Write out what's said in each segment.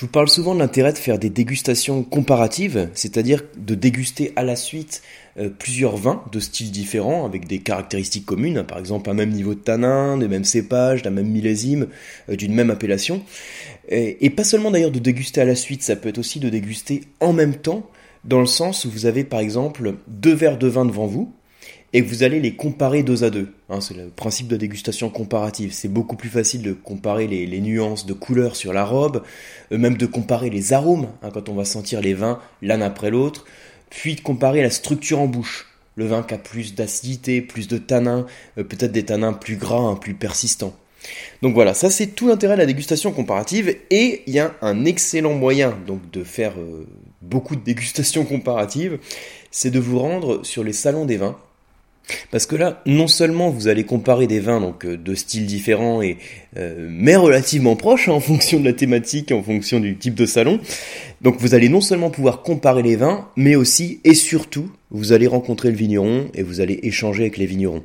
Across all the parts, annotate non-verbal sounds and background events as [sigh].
Je vous parle souvent de l'intérêt de faire des dégustations comparatives, c'est-à-dire de déguster à la suite euh, plusieurs vins de styles différents avec des caractéristiques communes, par exemple un même niveau de tanin, des mêmes cépages, d'un même millésime, euh, d'une même appellation. Et pas seulement d'ailleurs de déguster à la suite, ça peut être aussi de déguster en même temps, dans le sens où vous avez par exemple deux verres de vin devant vous, et vous allez les comparer deux à deux. Hein, c'est le principe de dégustation comparative. C'est beaucoup plus facile de comparer les, nuances de couleurs sur la robe, euh, même de comparer les arômes hein, quand on va sentir les vins l'un après l'autre, puis de comparer la structure en bouche. Le vin qui a plus d'acidité, plus de tanins, euh, peut-être des tanins plus gras, hein, plus persistants. Donc voilà, ça c'est tout l'intérêt de la dégustation comparative et il y a un excellent moyen donc de faire euh, beaucoup de dégustations [laughs] comparatives, c'est de vous rendre sur les salons des vins parce que là, non seulement vous allez comparer des vins donc euh, de styles différents et euh, mais relativement proches hein, en fonction de la thématique, en fonction du type de salon. Donc vous allez non seulement pouvoir comparer les vins, mais aussi et surtout vous allez rencontrer le vigneron et vous allez échanger avec les vignerons.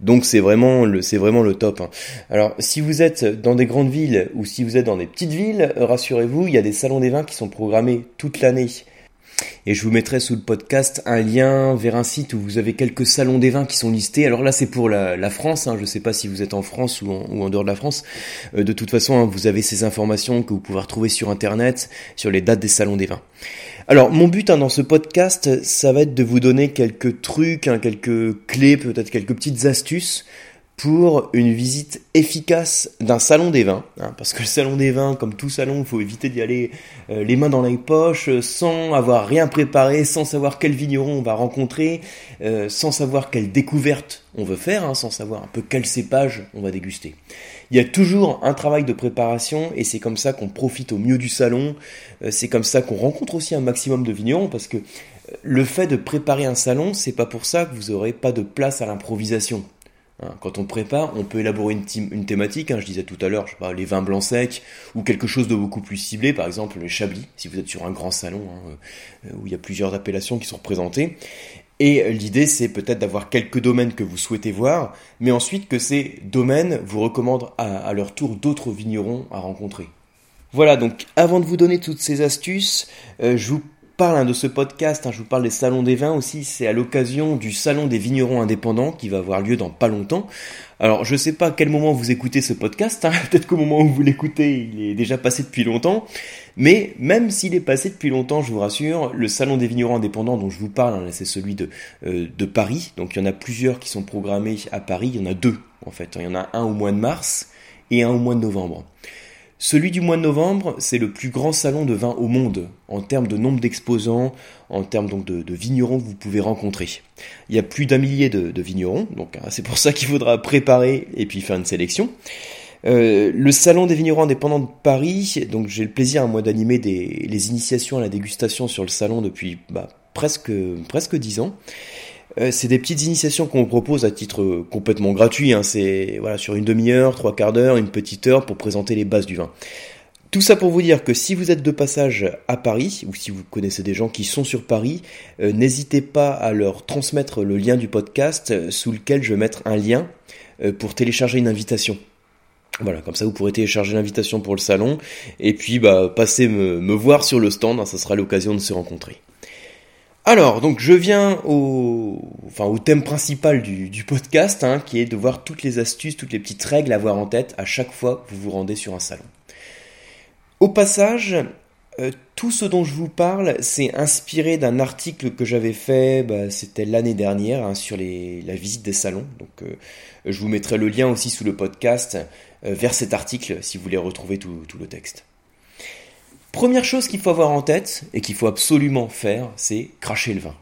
Donc c'est vraiment le top. Hein. Alors si vous êtes dans des grandes villes ou si vous êtes dans des petites villes, rassurez-vous, il y a des salons des vins qui sont programmés toute l'année et je vous mettrai sous le podcast un lien vers un site où vous avez quelques salons des vins qui sont listés. Alors là, c'est pour la, France. Hein. Je ne sais pas si vous êtes en France ou en, dehors de la France. Euh, de toute façon, hein, vous avez ces informations que vous pouvez retrouver sur Internet, sur les dates des salons des vins. Alors, mon but hein, dans ce podcast, ça va être de vous donner quelques trucs, quelques clés, peut-être quelques petites astuces pour une visite efficace d'un salon des vins. Hein, parce que le salon des vins, comme tout salon, il faut éviter d'y aller euh, les mains dans les poches, euh, sans avoir rien préparé, sans savoir quel vigneron on va rencontrer, euh, sans savoir quelle découverte on veut faire, hein, sans savoir un peu quel cépage on va déguster. Il y a toujours un travail de préparation et c'est comme ça qu'on profite au mieux du salon, c'est comme ça qu'on rencontre aussi un maximum de vignerons parce que le fait de préparer un salon, c'est pas pour ça que vous aurez pas de place à l'improvisation. Quand on prépare, on peut élaborer une, thématique, hein, je disais tout à l'heure, je sais pas, les vins blancs secs, ou quelque chose de beaucoup plus ciblé, par exemple les chablis, si vous êtes sur un grand salon hein, euh, où il y a plusieurs appellations qui sont représentées. Et l'idée, c'est peut-être d'avoir quelques domaines que vous souhaitez voir, mais ensuite que ces domaines vous recommandent à, leur tour d'autres vignerons à rencontrer. Voilà, donc avant de vous donner toutes ces astuces, euh, je vous parle hein, de ce podcast, hein, je vous parle des salons des vins aussi, c'est à l'occasion du salon des vignerons indépendants qui va avoir lieu dans pas longtemps. Alors je sais pas à quel moment vous écoutez ce podcast, hein, [laughs] peut-être qu'au moment où vous l'écoutez il est déjà passé depuis longtemps, mais même s'il est passé depuis longtemps, je vous rassure, le salon des vignerons indépendants dont je vous parle, c'est celui euh, de Paris, donc il y en a plusieurs qui sont programmés à Paris, il y en a deux en fait, il y en a un au mois de mars et un au mois de novembre. Celui du mois de novembre, c'est le plus grand salon de vin au monde, en termes de nombre d'exposants, en termes donc de, vignerons que vous pouvez rencontrer. Il y a plus d'un millier de, vignerons, donc hein, c'est pour ça qu'il faudra préparer et puis faire une sélection. Euh, le salon des vignerons indépendants de Paris, donc j'ai le plaisir à moi d'animer les initiations à la dégustation sur le salon depuis bah, presque presque dix ans. Euh, c'est des petites initiations qu'on propose à titre complètement gratuit. Hein. C'est voilà sur une demi-heure, trois quarts d'heure, une petite heure pour présenter les bases du vin. Tout ça pour vous dire que si vous êtes de passage à Paris, ou si vous connaissez des gens qui sont sur Paris, euh, n'hésitez pas à leur transmettre le lien du podcast euh, sous lequel je vais mettre un lien pour télécharger une invitation. Voilà, comme ça vous pourrez télécharger l'invitation pour le salon et puis bah passer me, voir sur le stand, hein, ça sera l'occasion de se rencontrer. Alors, donc je viens au, enfin, au thème principal du, podcast, hein, qui est de voir toutes les astuces, toutes les petites règles à avoir en tête à chaque fois que vous vous rendez sur un salon. Au passage, euh, tout ce dont je vous parle, c'est inspiré d'un article que j'avais fait, bah, c'était l'année dernière, hein, sur la visite des salons. Donc, euh, je vous mettrai le lien aussi sous le podcast euh, vers cet article si vous voulez retrouver tout le texte. Première chose qu'il faut avoir en tête et qu'il faut absolument faire, c'est cracher le vin.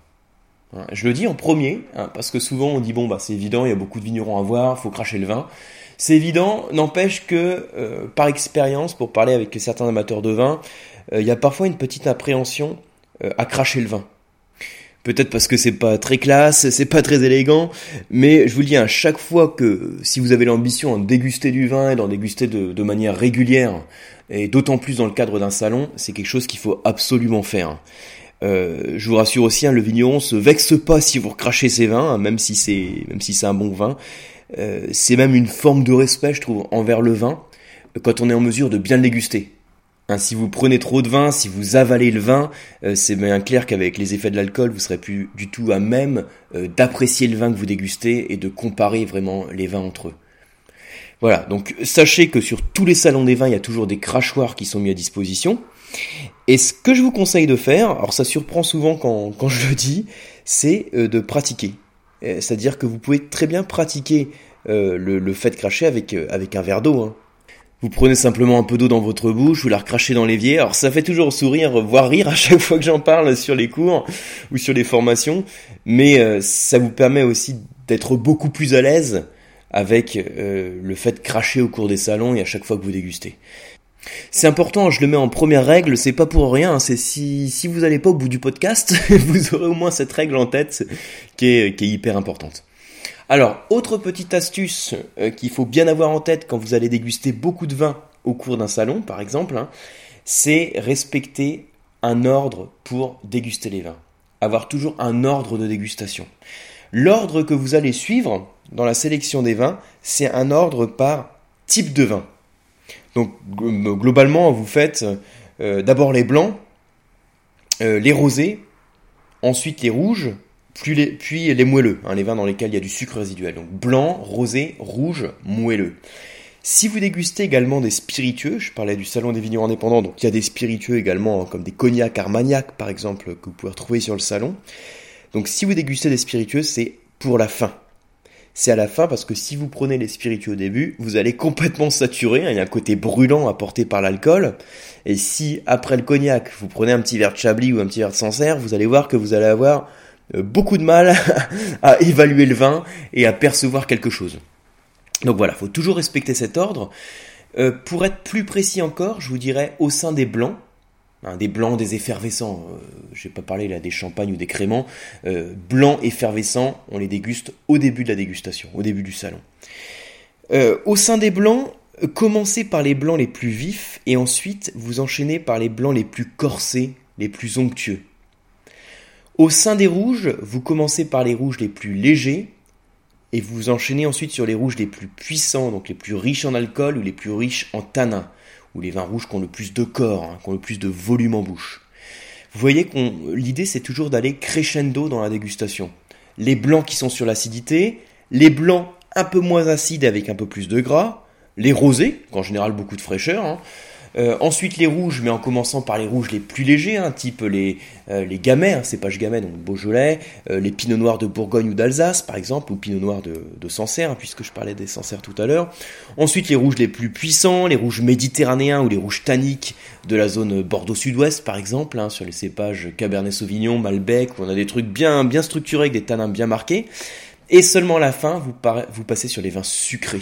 Hein, je le dis en premier, hein, parce que souvent on dit bon bah c'est évident, il y a beaucoup de vignerons à voir, faut cracher le vin. C'est évident, n'empêche que euh, par expérience, pour parler avec certains amateurs de vin, euh, il y a parfois une petite appréhension euh, à cracher le vin. Peut-être parce que c'est pas très classe, c'est pas très élégant, mais je vous le dis à chaque fois que si vous avez l'ambition de déguster du vin et d'en déguster de manière régulière, et d'autant plus dans le cadre d'un salon, c'est quelque chose qu'il faut absolument faire. Euh, je vous rassure aussi, hein, le vigneron se vexe pas si vous recrachez ses vins, hein, même si c'est même si c'est un bon vin. Euh, c'est même une forme de respect, je trouve, envers le vin, quand on est en mesure de bien le déguster. Si vous prenez trop de vin, si vous avalez le vin, euh, c'est bien clair qu'avec les effets de l'alcool, vous serez plus du tout à même euh, d'apprécier le vin que vous dégustez et de comparer vraiment les vins entre eux. Voilà, donc sachez que sur tous les salons des vins, il y a toujours des crachoirs qui sont mis à disposition. Et ce que je vous conseille de faire, alors ça surprend souvent quand, je le dis, c'est euh, de pratiquer. C'est-à-dire que vous pouvez très bien pratiquer le, fait de cracher avec, avec un verre d'eau. Hein. Vous prenez simplement un peu d'eau dans votre bouche, vous la recrachez dans l'évier. Alors ça fait toujours sourire, voire rire à chaque fois que j'en parle sur les cours ou sur les formations, mais euh, ça vous permet aussi d'être beaucoup plus à l'aise avec euh, le fait de cracher au cours des salons et à chaque fois que vous dégustez. C'est important, je le mets en première règle, c'est pas pour rien, hein. c'est si, si vous n'allez pas au bout du podcast, [laughs] vous aurez au moins cette règle en tête qui est, qui est hyper importante. Alors, autre petite astuce euh, qu'il faut bien avoir en tête quand vous allez déguster beaucoup de vin au cours d'un salon, par exemple, hein, c'est respecter un ordre pour déguster les vins. Avoir toujours un ordre de dégustation. L'ordre que vous allez suivre dans la sélection des vins, c'est un ordre par type de vin. Donc globalement, vous faites euh, d'abord les blancs, euh, les rosés, ensuite les rouges, puis les, moelleux, hein, les vins dans lesquels il y a du sucre résiduel. Donc blanc, rosé, rouge, moelleux. Si vous dégustez également des spiritueux, je parlais du salon des vignerons indépendants, donc il y a des spiritueux également, hein, comme des cognacs armagnac par exemple, que vous pouvez retrouver sur le salon. Donc si vous dégustez des spiritueux, c'est pour la fin. C'est à la fin parce que si vous prenez les spiritueux au début, vous allez complètement saturer, hein, il y a un côté brûlant apporté par l'alcool. Et si après le cognac, vous prenez un petit verre de chablis ou un petit verre de sancerre, vous allez voir que vous allez avoir beaucoup de mal [laughs] à évaluer le vin et à percevoir quelque chose. Donc voilà, faut toujours respecter cet ordre. Euh, pour être plus précis encore, je vous dirais au sein des blancs, hein, des blancs, des effervescents, euh, je vais pas parler là des champagnes ou des créments, blancs effervescents, on les déguste au début de la dégustation, au début du salon. au sein des blancs, commencez par les blancs les plus vifs et ensuite vous enchaînez par les blancs les plus corsés, les plus onctueux. Au sein des rouges, vous commencez par les rouges les plus légers et vous enchaînez ensuite sur les rouges les plus puissants, donc les plus riches en alcool ou les plus riches en tanins, ou les vins rouges qui ont le plus de corps, hein, qui ont le plus de volume en bouche. Vous voyez que l'idée c'est toujours d'aller crescendo dans la dégustation. Les blancs qui sont sur l'acidité, les blancs un peu moins acides avec un peu plus de gras, les rosés, en général beaucoup de fraîcheur, hein, euh, ensuite les rouges, mais en commençant par les rouges les plus légers, hein, type les, euh, les gamets, hein, cépages gamets, donc Beaujolais, euh, les pinots noirs de Bourgogne ou d'Alsace par exemple, ou pinot noirs de, de Sancerre, hein, puisque je parlais des Sancerres tout à l'heure. Ensuite les rouges les plus puissants, les rouges méditerranéens ou les rouges tanniques de la zone Bordeaux-Sud-Ouest par exemple, hein, sur les cépages Cabernet Sauvignon, Malbec, où on a des trucs bien, bien structurés avec des tanins bien marqués. Et seulement à la fin, vous passez sur les vins sucrés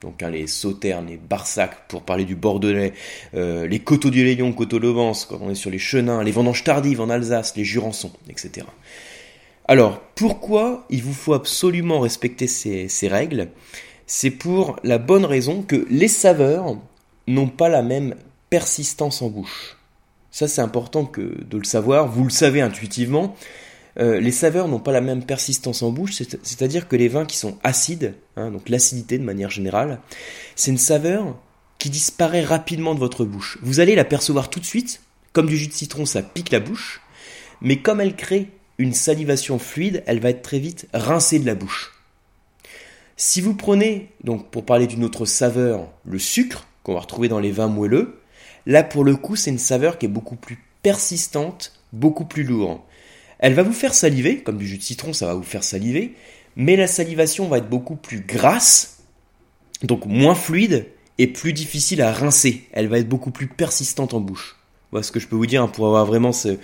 donc hein, les sauternes, les barsacs, pour parler du bordelais, euh, les coteaux du Léon, coteaux Lovance, quand on est sur les chenins, les vendanges tardives en Alsace, les jurançons, etc. Alors, pourquoi il vous faut absolument respecter ces, ces règles? C'est pour la bonne raison que les saveurs n'ont pas la même persistance en bouche. Ça, c'est important que de le savoir. Vous le savez intuitivement. Euh, les saveurs n'ont pas la même persistance en bouche, c'est-à-dire que les vins qui sont acides, hein, donc l'acidité de manière générale, c'est une saveur qui disparaît rapidement de votre bouche. Vous allez la percevoir tout de suite, comme du jus de citron, ça pique la bouche, mais comme elle crée une salivation fluide, elle va être très vite rincée de la bouche. Si vous prenez, donc pour parler d'une autre saveur, le sucre, qu'on va retrouver dans les vins moelleux, là pour le coup c'est une saveur qui est beaucoup plus persistante, beaucoup plus lourde. Elle va vous faire saliver, comme du jus de citron, ça va vous faire saliver, mais la salivation va être beaucoup plus grasse, donc moins fluide et plus difficile à rincer. Elle va être beaucoup plus persistante en bouche. Voilà ce que je peux vous dire hein, pour avoir vraiment euh,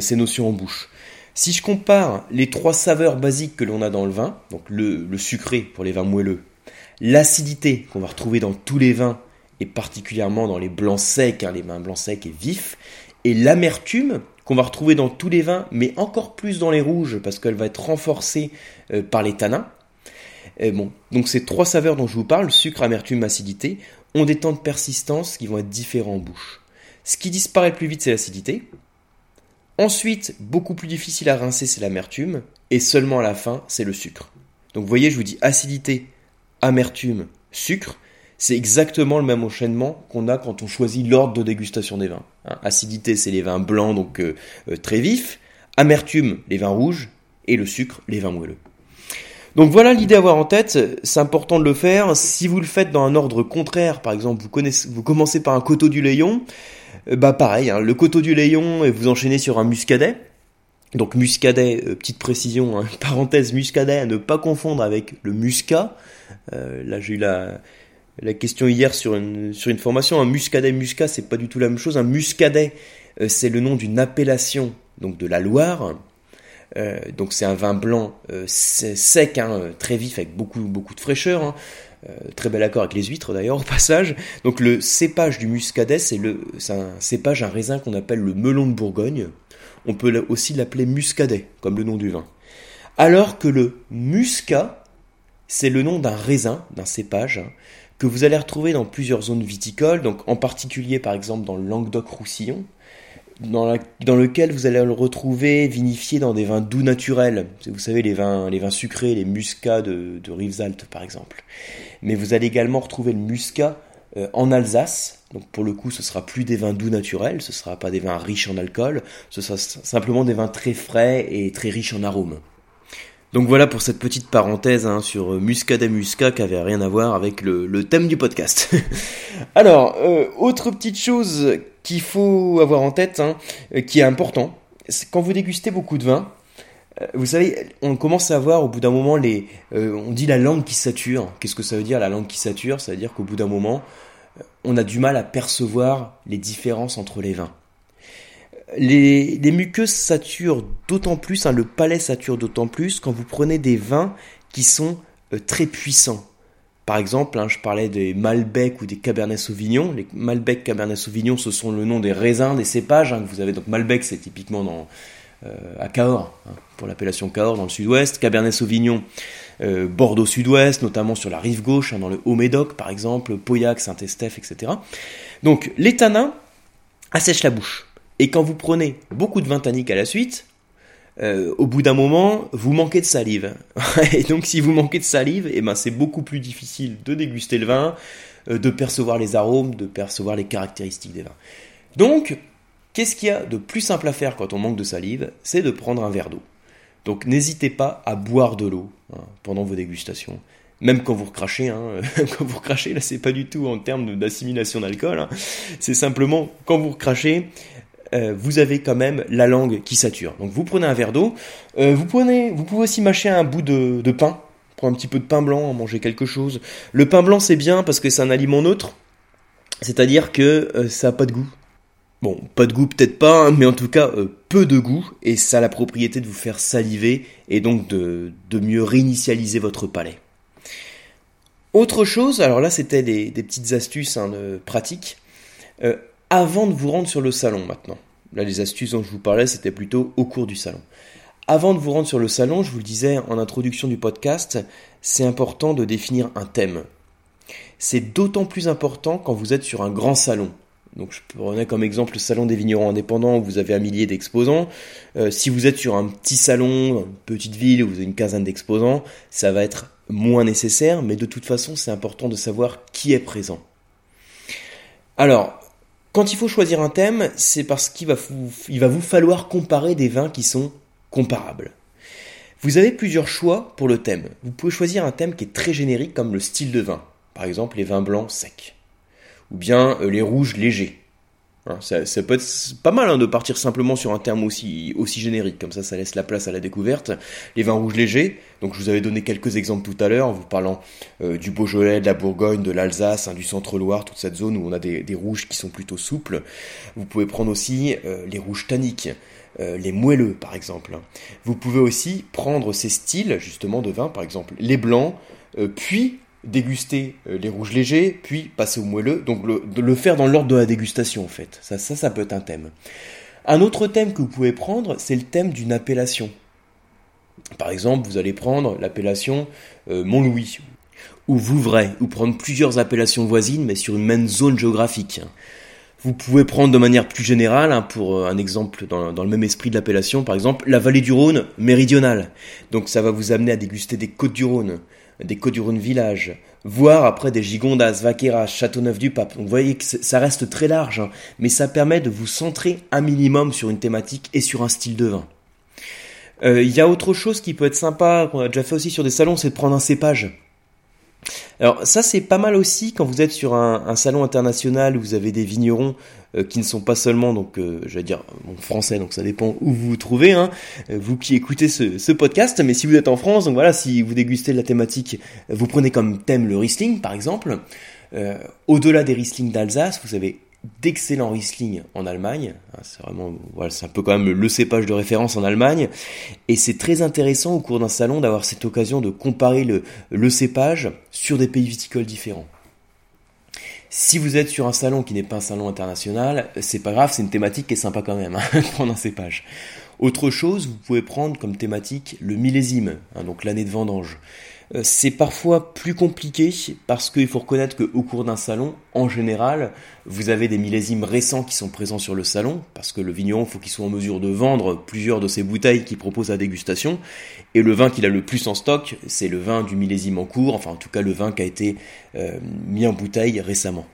ces notions en bouche. Si je compare les trois saveurs basiques que l'on a dans le vin, donc le, sucré pour les vins moelleux, l'acidité qu'on va retrouver dans tous les vins et particulièrement dans les blancs secs, hein, les vins blancs secs et vifs, et l'amertume qu'on va retrouver dans tous les vins, mais encore plus dans les rouges, parce qu'elle va être renforcée euh, par les tanins. Bon, donc ces trois saveurs dont je vous parle, sucre, amertume, acidité, ont des temps de persistance qui vont être différents en bouche. Ce qui disparaît le plus vite, c'est l'acidité. Ensuite, beaucoup plus difficile à rincer, c'est l'amertume. Et seulement à la fin, c'est le sucre. Donc vous voyez, je vous dis acidité, amertume, sucre. C'est exactement le même enchaînement qu'on a quand on choisit l'ordre de dégustation des vins. Hein, acidité, c'est les vins blancs, donc euh, euh, très vifs. Amertume, les vins rouges. Et le sucre, les vins moelleux. Donc voilà l'idée à avoir en tête, c'est important de le faire. Si vous le faites dans un ordre contraire, par exemple, vous, commencez par un coteau du Layon, euh, bah pareil, hein, le coteau du Layon et vous enchaînez sur un muscadet. Donc muscadet, petite précision, hein, [laughs] parenthèse muscadet à ne pas confondre avec le muscat. là j'ai eu la, la question hier sur une, sur une formation. Un muscadet muscat, c'est pas du tout la même chose. Un muscadet, euh, c'est le nom d'une appellation donc de la Loire. Euh, donc c'est un vin blanc euh, sec, hein, très vif, avec beaucoup, beaucoup de fraîcheur. Hein. très bel accord avec les huîtres d'ailleurs au passage. Donc le cépage du muscadet, c'est un cépage, un raisin qu'on appelle le melon de Bourgogne. On peut aussi l'appeler muscadet, comme le nom du vin. Alors que le muscat, c'est le nom d'un raisin, d'un cépage, hein, que vous allez retrouver dans plusieurs zones viticoles, donc en particulier par exemple dans le Languedoc-Roussillon, dans, lequel vous allez le retrouver vinifié dans des vins doux naturels. Vous savez, les vins, les vins sucrés, les muscats de, de Rivesaltes par exemple. Mais vous allez également retrouver le muscat euh, en Alsace. Donc pour le coup, ce sera plus des vins doux naturels, ce sera pas des vins riches en alcool, ce sera simplement des vins très frais et très riches en arômes. Donc voilà pour cette petite parenthèse hein, sur Muscadet Muscat qui avait rien à voir avec le, thème du podcast. [laughs] Alors, euh, autre petite chose qu'il faut avoir en tête, hein, euh, qui est important, c'est quand vous dégustez beaucoup de vin, euh, vous savez, on commence à voir au bout d'un moment les, on dit la langue qui sature. Qu'est-ce que ça veut dire la langue qui sature? Ça veut dire qu'au bout d'un moment, on a du mal à percevoir les différences entre les vins les, muqueuses saturent d'autant plus, hein, le palais sature d'autant plus quand vous prenez des vins qui sont euh, très puissants. Par exemple, hein, je parlais des Malbec ou des Cabernet Sauvignon. Les Malbec, Cabernet Sauvignon, ce sont le nom des raisins, des cépages hein, vous avez. Donc Malbec, c'est typiquement dans, euh, à Cahors, pour l'appellation Cahors dans le sud-ouest. Cabernet Sauvignon, euh, Bordeaux sud-ouest, notamment sur la rive gauche, dans le Haut-Médoc par exemple, Pauillac, Saint-Estèphe, etc. Donc les tanins assèchent la bouche. Et quand vous prenez beaucoup de vin tannique à la suite, euh, au bout d'un moment, vous manquez de salive. [laughs] et donc, si vous manquez de salive, eh ben, c'est beaucoup plus difficile de déguster le vin, euh, de percevoir les arômes, de percevoir les caractéristiques des vins. Donc, qu'est-ce qu'il y a de plus simple à faire quand on manque de salive? C'est de prendre un verre d'eau. Donc, n'hésitez pas à boire de l'eau hein, pendant vos dégustations. Même quand vous recrachez, hein, [laughs] quand vous recrachez, là c'est pas du tout en termes d'assimilation d'alcool, hein. c'est simplement quand vous recrachez, euh, vous avez quand même la langue qui sature. Donc vous prenez un verre d'eau, euh, vous, prenez, vous pouvez aussi mâcher un bout de, pain, prendre un petit peu de pain blanc, manger quelque chose. Le pain blanc c'est bien parce que c'est un aliment neutre, c'est-à-dire que euh, ça n'a pas de goût. Bon, pas de goût peut-être pas, hein, mais en tout cas peu de goût, et ça a la propriété de vous faire saliver, et donc de, mieux réinitialiser votre palais. Autre chose, alors là c'était des, petites astuces hein, pratiques avant de vous rendre sur le salon maintenant. Là, les astuces dont je vous parlais, c'était plutôt au cours du salon. Avant de vous rendre sur le salon, je vous le disais en introduction du podcast, c'est important de définir un thème. C'est d'autant plus important quand vous êtes sur un grand salon. Donc je prenais comme exemple le salon des vignerons indépendants où vous avez un millier d'exposants. Euh, si vous êtes sur un petit salon, une petite ville où vous avez une quinzaine d'exposants, ça va être moins nécessaire, mais de toute façon c'est important de savoir qui est présent. Alors, quand il faut choisir un thème, c'est parce qu'il va, vous, falloir comparer des vins qui sont comparables. Vous avez plusieurs choix pour le thème. Vous pouvez choisir un thème qui est très générique comme le style de vin. Par exemple les vins blancs secs. Ou bien euh, les rouges légers. Hein, ça, peut être pas mal hein, de partir simplement sur un terme aussi, aussi générique, comme ça ça laisse la place à la découverte. Les vins rouges légers, donc je vous avais donné quelques exemples tout à l'heure en vous parlant euh, du Beaujolais, de la Bourgogne, de l'Alsace, hein, du centre-Loire, toute cette zone où on a des, rouges qui sont plutôt souples. Vous pouvez prendre aussi euh, les rouges tanniques. Euh, les moelleux par exemple. Vous pouvez aussi prendre ces styles justement de vin, par exemple les blancs, puis déguster euh, les rouges légers, puis passer au moelleux, donc le, faire dans l'ordre de la dégustation en fait. Ça, ça, peut être un thème. Un autre thème que vous pouvez prendre, c'est le thème d'une appellation. Par exemple, vous allez prendre l'appellation euh, Mont-Louis ou Vouvray, ou prendre plusieurs appellations voisines, mais sur une même zone géographique. Vous pouvez prendre de manière plus générale, hein, pour euh, un exemple dans, le même esprit de l'appellation, par exemple, la vallée du Rhône méridionale. Donc ça va vous amener à déguster des côtes du Rhône des Côtes-du-Rhône Village, voire après des Gigondas, Vaqueras, Châteauneuf-du-Pape. Donc vous voyez que ça reste très large, hein, mais ça permet de vous centrer un minimum sur une thématique et sur un style de vin. Euh, il y a autre chose qui peut être sympa, qu'on a déjà fait aussi sur des salons, c'est de prendre un cépage. Alors ça c'est pas mal aussi quand vous êtes sur un, salon international où vous avez des vignerons qui ne sont pas seulement donc euh, j'allais dire français donc ça dépend où vous vous trouvez hein, euh, vous qui écoutez ce, podcast mais si vous êtes en France donc voilà si vous dégustez la thématique vous prenez comme thème le Riesling par exemple au-delà des Riesling d'Alsace vous avez d'excellents Riesling en Allemagne. Hein, c'est vraiment, voilà, c'est un peu quand même le cépage de référence en Allemagne. Et c'est très intéressant au cours d'un salon d'avoir cette occasion de comparer le cépage sur des pays viticoles différents. Si vous êtes sur un salon qui n'est pas un salon international, c'est pas grave, c'est une thématique qui est sympa quand même, hein, [laughs] prendre un cépage. Autre chose, vous pouvez prendre comme thématique le millésime, hein, donc l'année de vendange. Euh, c'est parfois plus compliqué parce qu'il faut reconnaître qu'au cours d'un salon, en général, vous avez des millésimes récents qui sont présents sur le salon parce que le vigneron faut qu'il soit en mesure de vendre plusieurs de ses bouteilles qu'il propose à dégustation et le vin qu'il a le plus en stock, c'est le vin du millésime en cours, enfin en tout cas le vin qui a été euh, mis en bouteille récemment.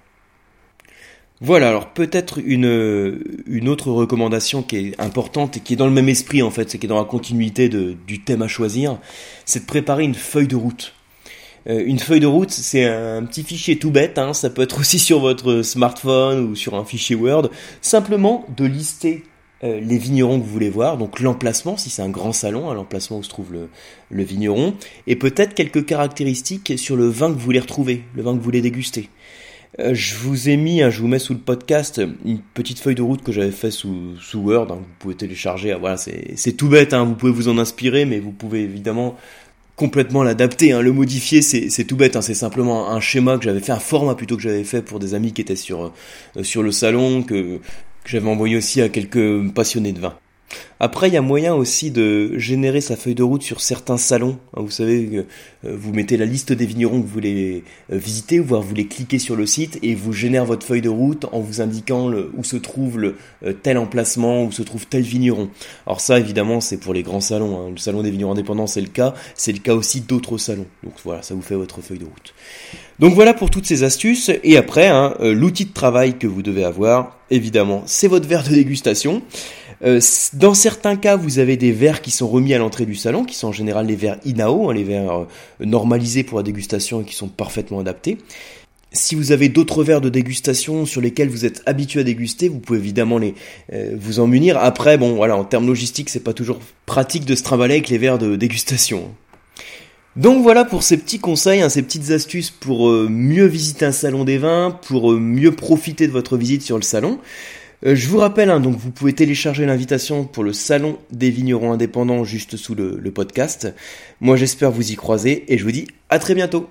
Voilà, alors peut-être une, une autre recommandation qui est importante et qui est dans le même esprit en fait, c'est qui est dans la continuité du thème à choisir, c'est de préparer une feuille de route. Euh, une feuille de route, c'est un petit fichier tout bête, hein, ça peut être aussi sur votre smartphone ou sur un fichier Word, simplement de lister euh, les vignerons que vous voulez voir, donc l'emplacement, si c'est un grand salon, hein, l'emplacement où se trouve le, le vigneron, et peut-être quelques caractéristiques sur le vin que vous voulez retrouver, le vin que vous voulez déguster. Euh, je vous ai mis, hein, je vous mets sous le podcast une petite feuille de route que j'avais fait sous, Word. Hein, vous pouvez télécharger. Voilà, c'est tout bête. Hein, vous pouvez vous en inspirer, mais vous pouvez évidemment complètement l'adapter, le modifier, c'est tout bête. C'est simplement un schéma que j'avais fait, un format plutôt que j'avais fait pour des amis qui étaient sur euh, le salon, que, que j'avais envoyé aussi à quelques passionnés de vin. Après, il y a moyen aussi de générer sa feuille de route sur certains salons. Hein, vous savez, euh, vous mettez la liste des vignerons que vous voulez euh, visiter, voire vous les cliquez sur le site et vous génère votre feuille de route en vous indiquant où se trouve euh, tel emplacement, où se trouve tel vigneron. Alors ça, évidemment, c'est pour les grands salons. Hein. Le salon des vignerons indépendants, c'est le cas. C'est le cas aussi d'autres salons. Donc voilà, ça vous fait votre feuille de route. Donc voilà pour toutes ces astuces. Et après, hein, l'outil de travail que vous devez avoir, évidemment, c'est votre verre de dégustation. Euh, dans certains cas, vous avez des verres qui sont remis à l'entrée du salon, qui sont en général les verres Inao, hein, les verres euh, normalisés pour la dégustation et qui sont parfaitement adaptés. Si vous avez d'autres verres de dégustation sur lesquels vous êtes habitué à déguster, vous pouvez évidemment les euh, vous en munir. Après, bon, voilà, en termes logistiques, c'est pas toujours pratique de se trimballer avec les verres de dégustation. Donc voilà pour ces petits conseils, hein, ces petites astuces pour mieux visiter un salon des vins, pour mieux profiter de votre visite sur le salon. Euh, je vous rappelle, hein, donc vous pouvez télécharger l'invitation pour le salon des vignerons indépendants juste sous le, le podcast. Moi j'espère vous y croiser et je vous dis à très bientôt.